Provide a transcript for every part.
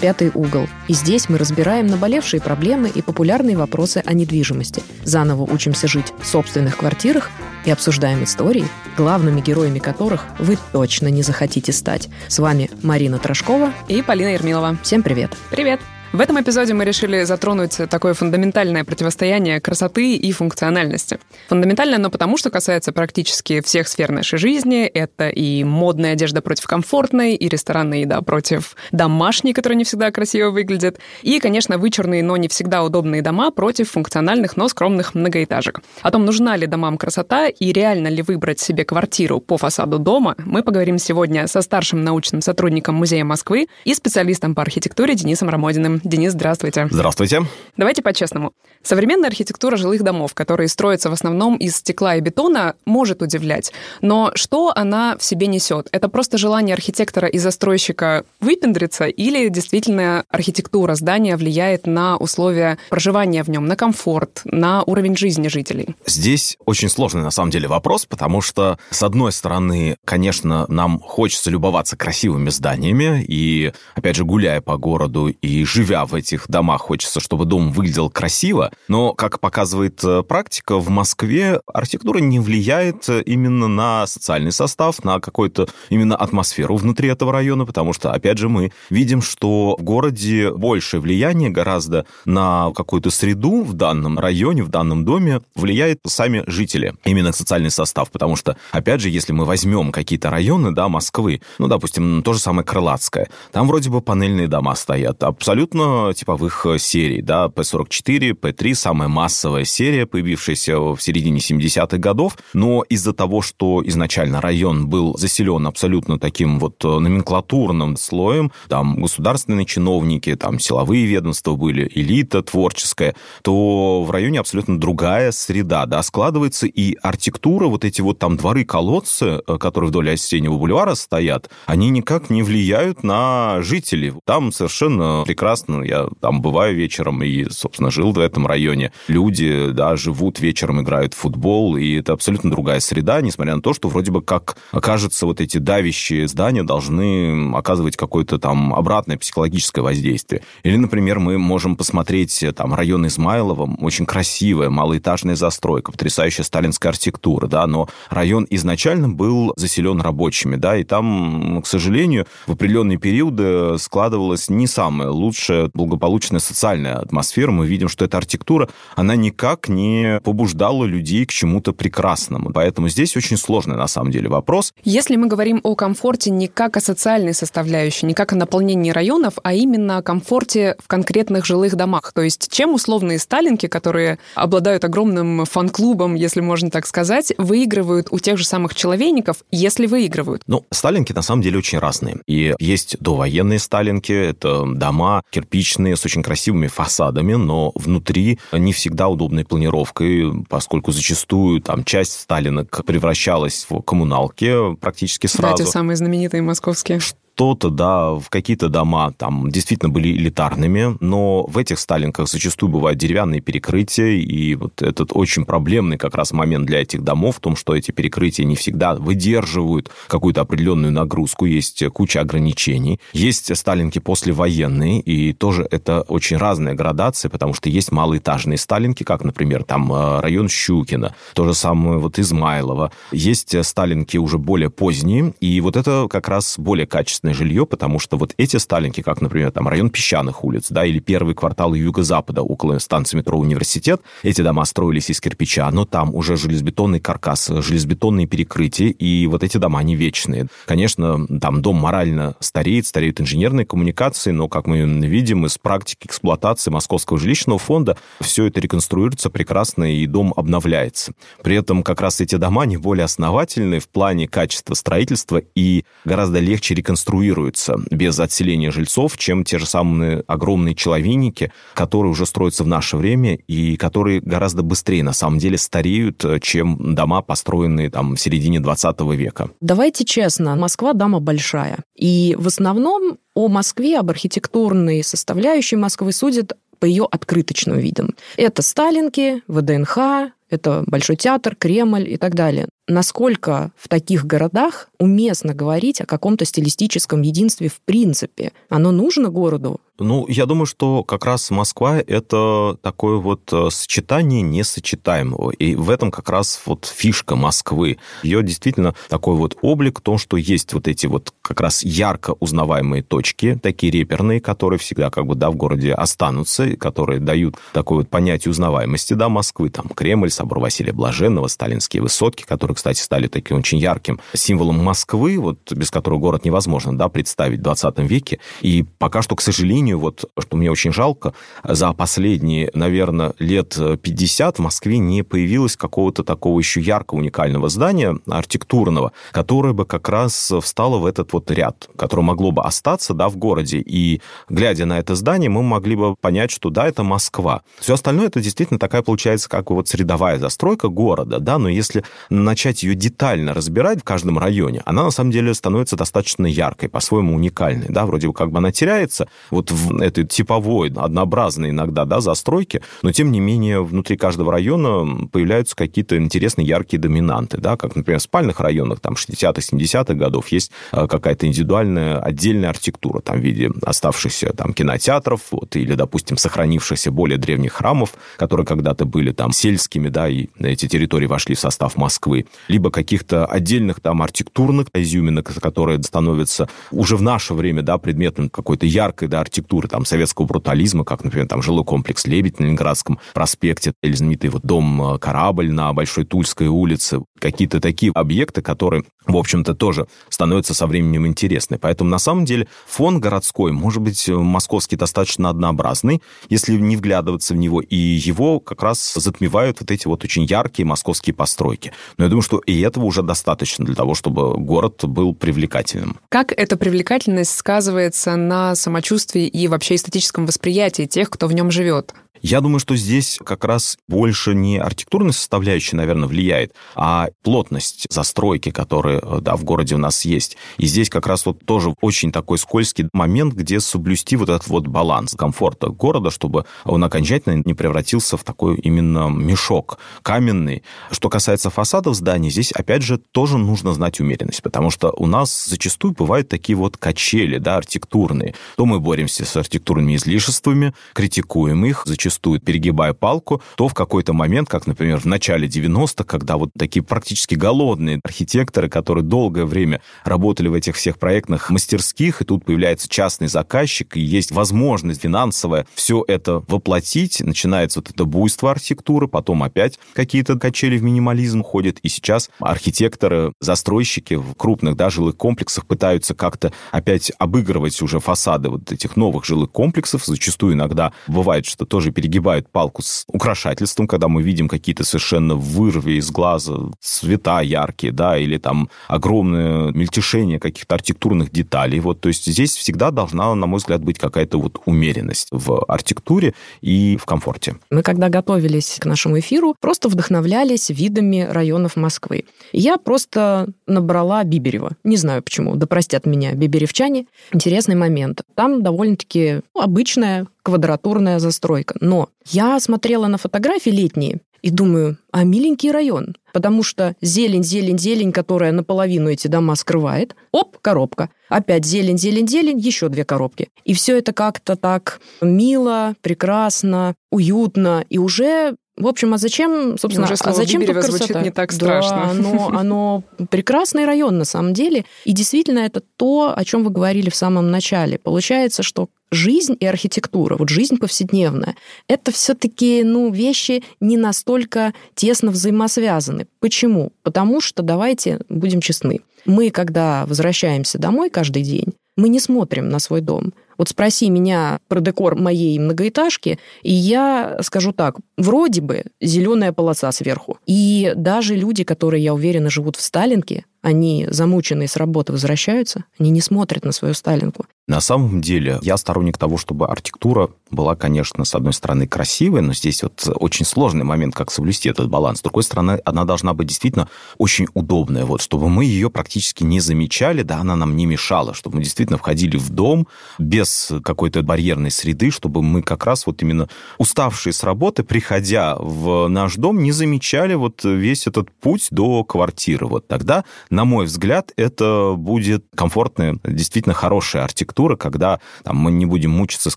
«Пятый угол». И здесь мы разбираем наболевшие проблемы и популярные вопросы о недвижимости. Заново учимся жить в собственных квартирах и обсуждаем истории, главными героями которых вы точно не захотите стать. С вами Марина Трошкова и Полина Ермилова. Всем привет. Привет. В этом эпизоде мы решили затронуть такое фундаментальное противостояние красоты и функциональности. Фундаментальное, но потому, что касается практически всех сфер нашей жизни. Это и модная одежда против комфортной, и ресторанная еда против домашней, которая не всегда красиво выглядит, и, конечно, вычурные, но не всегда удобные дома против функциональных, но скромных многоэтажек. О том, нужна ли домам красота и реально ли выбрать себе квартиру по фасаду дома, мы поговорим сегодня со старшим научным сотрудником Музея Москвы и специалистом по архитектуре Денисом Рамодиным. Денис, здравствуйте. Здравствуйте. Давайте по-честному. Современная архитектура жилых домов, которые строятся в основном из стекла и бетона, может удивлять. Но что она в себе несет? Это просто желание архитектора и застройщика выпендриться или действительно архитектура здания влияет на условия проживания в нем, на комфорт, на уровень жизни жителей? Здесь очень сложный на самом деле вопрос, потому что, с одной стороны, конечно, нам хочется любоваться красивыми зданиями, и, опять же, гуляя по городу и живя живя в этих домах, хочется, чтобы дом выглядел красиво, но, как показывает э, практика, в Москве архитектура не влияет э, именно на социальный состав, на какую-то именно атмосферу внутри этого района, потому что, опять же, мы видим, что в городе большее влияние гораздо на какую-то среду в данном районе, в данном доме влияет сами жители, именно социальный состав, потому что, опять же, если мы возьмем какие-то районы, да, Москвы, ну, допустим, то же самое Крылатское, там вроде бы панельные дома стоят, абсолютно абсолютно типовых э, серий, да, P44, P3, самая массовая серия, появившаяся в середине 70-х годов, но из-за того, что изначально район был заселен абсолютно таким вот э, номенклатурным слоем, там государственные чиновники, там силовые ведомства были, элита творческая, то в районе абсолютно другая среда, да, складывается, и архитектура, вот эти вот там дворы-колодцы, э, которые вдоль осеннего бульвара стоят, они никак не влияют на жителей. Там совершенно прекрасно ну, я там бываю вечером и, собственно, жил в этом районе. Люди, да, живут вечером, играют в футбол, и это абсолютно другая среда, несмотря на то, что вроде бы как кажется, вот эти давящие здания должны оказывать какое-то там обратное психологическое воздействие. Или, например, мы можем посмотреть там район Измайлова, очень красивая малоэтажная застройка, потрясающая сталинская архитектура, да, но район изначально был заселен рабочими, да, и там, к сожалению, в определенные периоды складывалась не самая лучшая благополучная социальная атмосфера, мы видим, что эта архитектура, она никак не побуждала людей к чему-то прекрасному. Поэтому здесь очень сложный, на самом деле, вопрос. Если мы говорим о комфорте не как о социальной составляющей, не как о наполнении районов, а именно о комфорте в конкретных жилых домах, то есть чем условные сталинки, которые обладают огромным фан-клубом, если можно так сказать, выигрывают у тех же самых человейников, если выигрывают? Ну, сталинки на самом деле очень разные. И есть довоенные сталинки, это дома, кирпичи, кирпичные, с очень красивыми фасадами, но внутри не всегда удобной планировкой, поскольку зачастую там часть сталинок превращалась в коммуналки практически сразу. Да, те самые знаменитые московские что-то, да, в какие-то дома там действительно были элитарными, но в этих сталинках зачастую бывают деревянные перекрытия, и вот этот очень проблемный как раз момент для этих домов в том, что эти перекрытия не всегда выдерживают какую-то определенную нагрузку, есть куча ограничений. Есть сталинки послевоенные, и тоже это очень разная градация, потому что есть малоэтажные сталинки, как, например, там э, район Щукина, то же самое вот Измайлово. Есть сталинки уже более поздние, и вот это как раз более качественные частное жилье, потому что вот эти сталинки, как, например, там район песчаных улиц, да, или первый квартал юго-запада около станции метро «Университет», эти дома строились из кирпича, но там уже железобетонный каркас, железобетонные перекрытия, и вот эти дома, они вечные. Конечно, там дом морально стареет, стареют инженерные коммуникации, но, как мы видим из практики эксплуатации Московского жилищного фонда, все это реконструируется прекрасно, и дом обновляется. При этом как раз эти дома не более основательны в плане качества строительства и гораздо легче реконструировать эвакуируются без отселения жильцов, чем те же самые огромные человейники, которые уже строятся в наше время и которые гораздо быстрее, на самом деле, стареют, чем дома, построенные там в середине 20 века. Давайте честно, Москва дама большая. И в основном о Москве, об архитектурной составляющей Москвы судят по ее открыточным видам. Это Сталинки, ВДНХ, это Большой театр, Кремль и так далее. Насколько в таких городах уместно говорить о каком-то стилистическом единстве в принципе? Оно нужно городу? Ну, я думаю, что как раз Москва — это такое вот э, сочетание несочетаемого. И в этом как раз вот фишка Москвы. Ее действительно такой вот облик в том, что есть вот эти вот как раз ярко узнаваемые точки, такие реперные, которые всегда как бы, да, в городе останутся, которые дают такое вот понятие узнаваемости, да, Москвы. Там Кремль, собор Василия Блаженного, сталинские высотки, которые, кстати, стали таким очень ярким символом Москвы, вот без которого город невозможно, да, представить в 20 веке. И пока что, к сожалению, сожалению, вот, что мне очень жалко, за последние, наверное, лет 50 в Москве не появилось какого-то такого еще ярко уникального здания архитектурного, которое бы как раз встало в этот вот ряд, которое могло бы остаться, да, в городе. И, глядя на это здание, мы могли бы понять, что, да, это Москва. Все остальное это действительно такая получается как вот средовая застройка города, да, но если начать ее детально разбирать в каждом районе, она на самом деле становится достаточно яркой, по-своему уникальной, да, вроде бы как бы она теряется вот в этой типовой, однообразной иногда, да, застройки, но тем не менее внутри каждого района появляются какие-то интересные яркие доминанты, да, как, например, в спальных районах там 60-х, 70-х годов есть э, какая-то индивидуальная отдельная архитектура там в виде оставшихся там кинотеатров, вот, или, допустим, сохранившихся более древних храмов, которые когда-то были там сельскими, да, и эти территории вошли в состав Москвы, либо каких-то отдельных там архитектурных изюминок, которые становятся уже в наше время, да, предметом какой-то яркой, да, архитектуры архитектуры там, советского брутализма, как, например, там жилой комплекс «Лебедь» на Ленинградском проспекте, или знаменитый вот дом э, «Корабль» на Большой Тульской улице. Какие-то такие объекты, которые, в общем-то, тоже становятся со временем интересны. Поэтому, на самом деле, фон городской, может быть, э, московский достаточно однообразный, если не вглядываться в него, и его как раз затмевают вот эти вот очень яркие московские постройки. Но я думаю, что и этого уже достаточно для того, чтобы город был привлекательным. Как эта привлекательность сказывается на самочувствии и вообще эстетическом восприятии тех, кто в нем живет. Я думаю, что здесь как раз больше не архитектурная составляющая, наверное, влияет, а плотность застройки, которая да, в городе у нас есть. И здесь как раз вот тоже очень такой скользкий момент, где соблюсти вот этот вот баланс комфорта города, чтобы он окончательно не превратился в такой именно мешок каменный. Что касается фасадов зданий, здесь, опять же, тоже нужно знать умеренность, потому что у нас зачастую бывают такие вот качели, да, архитектурные. То мы боремся с архитектурными излишествами, критикуем их, зачастую зачастую перегибая палку, то в какой-то момент, как, например, в начале 90-х, когда вот такие практически голодные архитекторы, которые долгое время работали в этих всех проектных мастерских, и тут появляется частный заказчик, и есть возможность финансовая все это воплотить, начинается вот это буйство архитектуры, потом опять какие-то качели в минимализм ходят, и сейчас архитекторы, застройщики в крупных да, жилых комплексах пытаются как-то опять обыгрывать уже фасады вот этих новых жилых комплексов, зачастую иногда бывает, что тоже перегибают палку с украшательством, когда мы видим какие-то совершенно вырви из глаза, цвета яркие, да, или там огромное мельтешение каких-то архитектурных деталей. Вот, то есть здесь всегда должна, на мой взгляд, быть какая-то вот умеренность в архитектуре и в комфорте. Мы, когда готовились к нашему эфиру, просто вдохновлялись видами районов Москвы. Я просто набрала Биберева. Не знаю почему, да простят меня биберевчане. Интересный момент. Там довольно-таки ну, обычная квадратурная застройка. Но я смотрела на фотографии летние и думаю, а миленький район, потому что зелень, зелень, зелень, которая наполовину эти дома скрывает, оп, коробка. Опять зелень, зелень, зелень, еще две коробки. И все это как-то так мило, прекрасно, уютно, и уже в общем, а зачем, собственно, уже а зачем тут красота? не так страшно. Да, оно, оно прекрасный район на самом деле. И действительно, это то, о чем вы говорили в самом начале. Получается, что жизнь и архитектура, вот жизнь повседневная, это все-таки ну, вещи не настолько тесно взаимосвязаны. Почему? Потому что, давайте будем честны, мы, когда возвращаемся домой каждый день, мы не смотрим на свой дом. Вот спроси меня про декор моей многоэтажки, и я скажу так, вроде бы зеленая полоса сверху. И даже люди, которые, я уверена, живут в Сталинке, они замученные с работы возвращаются, они не смотрят на свою Сталинку. На самом деле, я сторонник того, чтобы архитектура была, конечно, с одной стороны красивой, но здесь вот очень сложный момент, как соблюсти этот баланс. С другой стороны, она должна быть действительно очень удобная, вот, чтобы мы ее практически не замечали, да, она нам не мешала, чтобы мы действительно входили в дом без без какой-то барьерной среды, чтобы мы как раз вот именно уставшие с работы, приходя в наш дом, не замечали вот весь этот путь до квартиры. Вот тогда, на мой взгляд, это будет комфортная, действительно хорошая архитектура, когда там, мы не будем мучиться с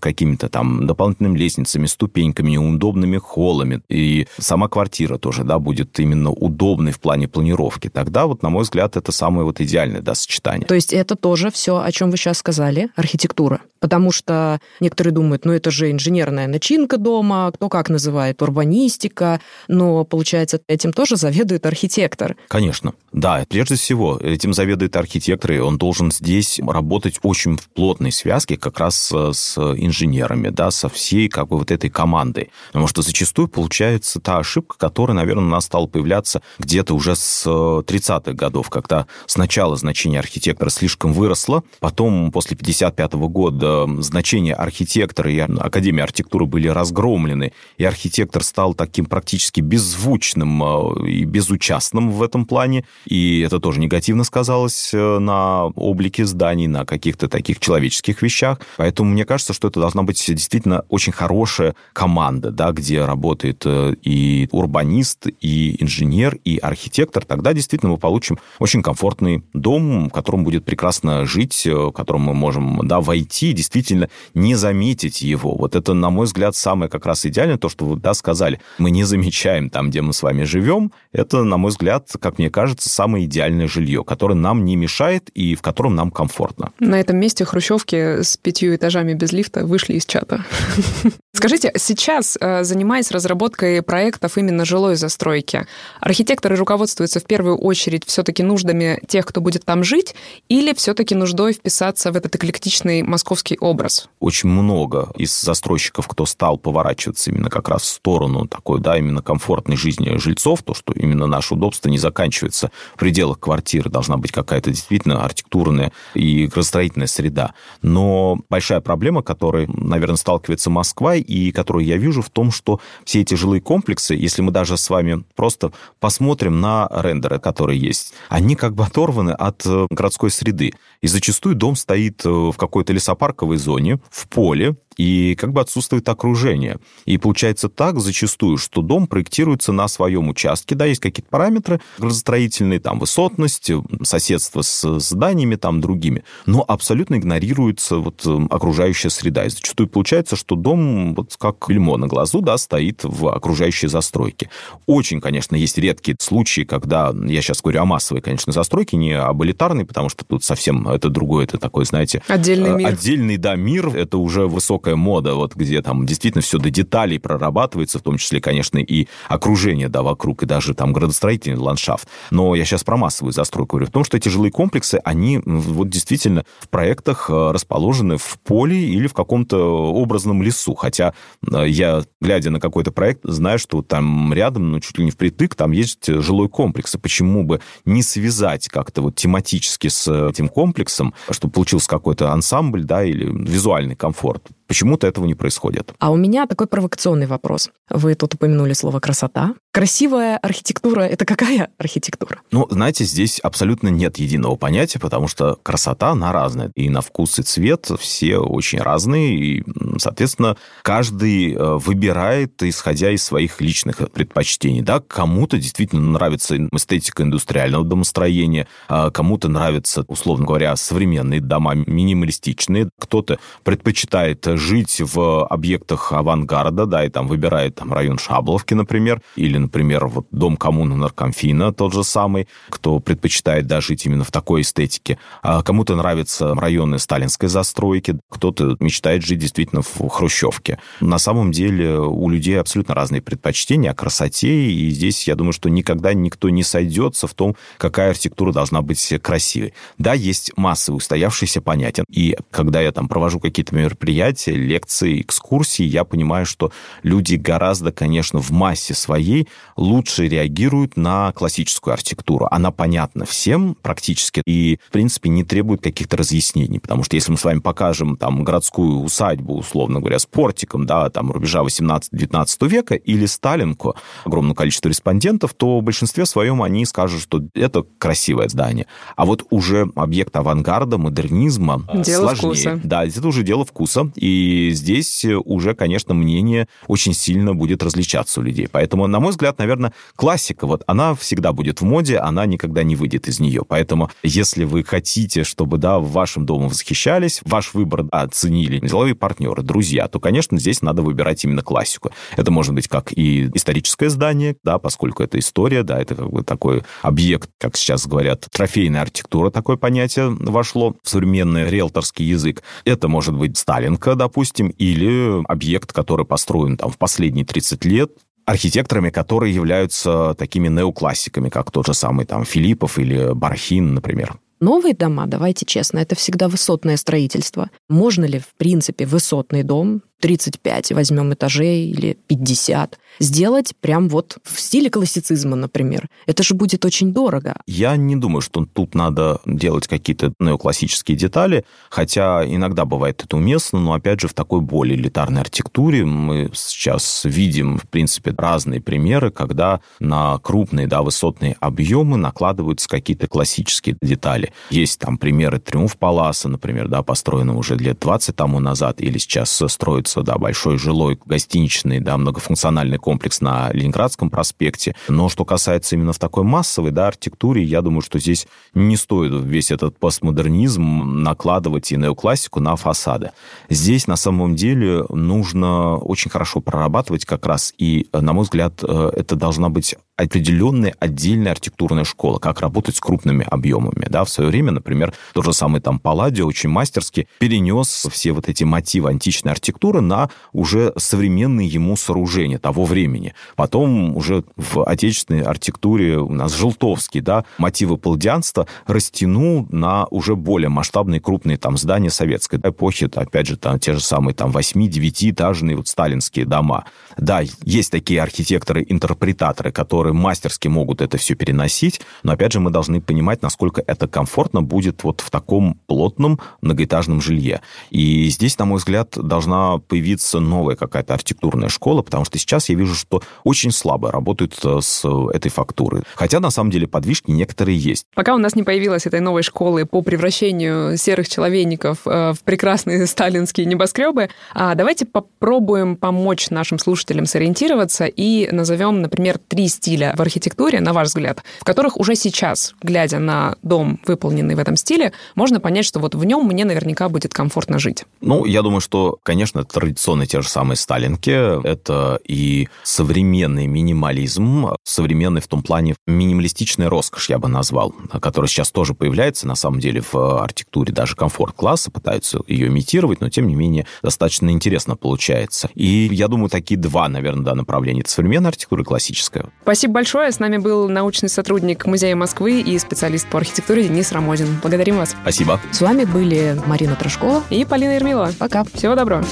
какими-то там дополнительными лестницами, ступеньками, неудобными холлами. И сама квартира тоже, да, будет именно удобной в плане планировки. Тогда вот, на мой взгляд, это самое вот идеальное, да, сочетание. То есть это тоже все, о чем вы сейчас сказали, архитектура. Потому что некоторые думают, ну это же инженерная начинка дома, кто как называет, урбанистика, но получается этим тоже заведует архитектор. Конечно, да, прежде всего этим заведует архитектор, и он должен здесь работать очень в плотной связке как раз с инженерами, да, со всей как бы вот этой командой. Потому что зачастую получается та ошибка, которая, наверное, у нас стала появляться где-то уже с 30-х годов, когда сначала значение архитектора слишком выросло, потом после 55 -го года значение архитектора и Академия архитектуры были разгромлены, и архитектор стал таким практически беззвучным э, и безучастным в этом плане, и это тоже негативно сказалось э, на облике зданий, на каких-то таких человеческих вещах. Поэтому мне кажется, что это должна быть действительно очень хорошая команда, да, где работает э, и урбанист, и инженер, и архитектор. Тогда действительно мы получим очень комфортный дом, в котором будет прекрасно жить, в котором мы можем да, войти, действительно не заметить его. Вот это, на мой взгляд, самое как раз идеальное, то, что вы да, сказали. Мы не замечаем там, где мы с вами живем. Это, на мой взгляд, как мне кажется, самое идеальное жилье, которое нам не мешает и в котором нам комфортно. На этом месте хрущевки с пятью этажами без лифта вышли из чата. Скажите, сейчас, э, занимаясь разработкой проектов именно жилой застройки, архитекторы руководствуются в первую очередь все-таки нуждами тех, кто будет там жить, или все-таки нуждой вписаться в этот эклектичный московский образ? Очень много из застройщиков, кто стал поворачиваться именно как раз в сторону такой, да, именно комфортной жизни жильцов, то, что именно наше удобство не заканчивается в пределах квартиры, должна быть какая-то действительно архитектурная и градостроительная среда. Но большая проблема, которой, наверное, сталкивается Москва и которую я вижу в том, что все эти жилые комплексы, если мы даже с вами просто посмотрим на рендеры, которые есть, они как бы оторваны от э, городской среды. И зачастую дом стоит э, в какой-то лесопарковой зоне, в поле, и как бы отсутствует окружение. И получается так зачастую, что дом проектируется на своем участке, да, есть какие-то параметры градостроительные, там, высотность, соседство с зданиями, там, другими, но абсолютно игнорируется вот э, окружающая среда. И зачастую получается, что дом вот как бельмо на глазу, да, стоит в окружающей застройке. Очень, конечно, есть редкие случаи, когда, я сейчас говорю о массовой, конечно, застройке, не об элитарной, потому что тут совсем это другое, это такой, знаете... Отдельный э, мир. Отдельный, да, мир, это уже высокая высокая мода, вот где там действительно все до деталей прорабатывается, в том числе, конечно, и окружение, да, вокруг, и даже там градостроительный ландшафт. Но я сейчас про массовую застройку говорю, в том, что эти жилые комплексы, они вот действительно в проектах э, расположены в поле или в каком-то образном лесу, хотя э, я, глядя на какой-то проект, знаю, что там рядом, ну, чуть ли не впритык, там есть жилой комплекс, и почему бы не связать как-то вот тематически с этим комплексом, чтобы получился какой-то ансамбль, да, или визуальный комфорт. Почему-то этого не происходит. А у меня такой провокационный вопрос. Вы тут упомянули слово «красота». Красивая архитектура — это какая архитектура? Ну, знаете, здесь абсолютно нет единого понятия, потому что красота, она разная. И на вкус, и цвет все очень разные. И, соответственно, каждый э, выбирает, исходя из своих личных предпочтений. Да, кому-то действительно нравится эстетика индустриального домостроения, а кому-то нравятся, условно говоря, современные дома, минималистичные. Кто-то предпочитает жить в объектах авангарда, да, и там выбирает там, район Шабловки, например, или, например, вот дом коммуны Наркомфина, тот же самый, кто предпочитает да, жить именно в такой эстетике. А кому-то нравятся районы сталинской застройки, кто-то мечтает жить действительно в Хрущевке. На самом деле у людей абсолютно разные предпочтения о красоте, и здесь я думаю, что никогда никто не сойдется в том, какая архитектура должна быть красивой. Да, есть массы устоявшиеся понятия, и когда я там провожу какие-то мероприятия, лекции, экскурсии, я понимаю, что люди гораздо, конечно, в массе своей лучше реагирует на классическую архитектуру. Она понятна всем практически и, в принципе, не требует каких-то разъяснений. Потому что если мы с вами покажем там городскую усадьбу, условно говоря, с портиком, да, там рубежа 18-19 века или Сталинку, огромное количество респондентов, то в большинстве своем они скажут, что это красивое здание. А вот уже объект авангарда, модернизма дело сложнее. Вкуса. Да, это уже дело вкуса. И здесь уже, конечно, мнение очень сильно будет различаться у людей. Поэтому, на мой взгляд, наверное, классика, вот она всегда будет в моде, она никогда не выйдет из нее. Поэтому, если вы хотите, чтобы, да, в вашем доме восхищались, ваш выбор да, оценили деловые партнеры, друзья, то, конечно, здесь надо выбирать именно классику. Это может быть как и историческое здание, да, поскольку это история, да, это как бы такой объект, как сейчас говорят, трофейная архитектура, такое понятие вошло в современный риэлторский язык. Это может быть Сталинка, допустим, или объект, который построен там в последние 30 лет, архитекторами, которые являются такими неоклассиками, как тот же самый там Филиппов или Бархин, например. Новые дома, давайте честно, это всегда высотное строительство. Можно ли, в принципе, высотный дом 35, возьмем этажей, или 50, сделать прям вот в стиле классицизма, например. Это же будет очень дорого. Я не думаю, что тут надо делать какие-то неоклассические детали, хотя иногда бывает это уместно, но опять же в такой более элитарной архитектуре мы сейчас видим, в принципе, разные примеры, когда на крупные, да, высотные объемы накладываются какие-то классические детали. Есть там примеры Триумф Паласа, например, да, построенного уже лет 20 тому назад, или сейчас строится, да, большой жилой гостиничный, да, многофункциональный комплекс на Ленинградском проспекте. Но что касается именно в такой массовой да, архитектуре, я думаю, что здесь не стоит весь этот постмодернизм накладывать и неоклассику на фасады. Здесь на самом деле нужно очень хорошо прорабатывать как раз, и, на мой взгляд, э, это должна быть определенная отдельная архитектурная школа, как работать с крупными объемами. Да? В свое время, например, тот же самый там Палладио очень мастерски перенес все вот эти мотивы античной архитектуры на уже современные ему сооружения того времени. Потом уже в отечественной архитектуре у нас Желтовский, да, мотивы палладианства растянул на уже более масштабные крупные там здания советской эпохи, опять же, там те же самые там 8-9-этажные вот сталинские дома. Да, есть такие архитекторы-интерпретаторы, которые мастерски могут это все переносить, но опять же мы должны понимать, насколько это комфортно будет вот в таком плотном многоэтажном жилье. И здесь, на мой взгляд, должна появиться новая какая-то архитектурная школа, потому что сейчас я вижу, что очень слабо работают э, с этой фактурой. Хотя, на самом деле, подвижки некоторые есть. Пока у нас не появилась этой новой школы по превращению серых человейников э, в прекрасные сталинские небоскребы, а давайте попробуем помочь нашим слушателям сориентироваться и назовем, например, три стиля в архитектуре, на ваш взгляд, в которых уже сейчас, глядя на дом, выполненный в этом стиле, можно понять, что вот в нем мне наверняка будет комфортно жить. Ну, я думаю, что, конечно, традиционные те же самые сталинки, это и современный минимализм, современный в том плане минималистичная роскошь, я бы назвал, которая сейчас тоже появляется, на самом деле, в архитектуре даже комфорт-класса, пытаются ее имитировать, но, тем не менее, достаточно интересно получается. И я думаю, такие два, наверное, да, направления. Это современная архитектура и классическая. Спасибо большое. С нами был научный сотрудник Музея Москвы и специалист по архитектуре Денис Рамозин. Благодарим вас. Спасибо. С вами были Марина Трошкова и Полина Ермилова. Пока. Всего доброго.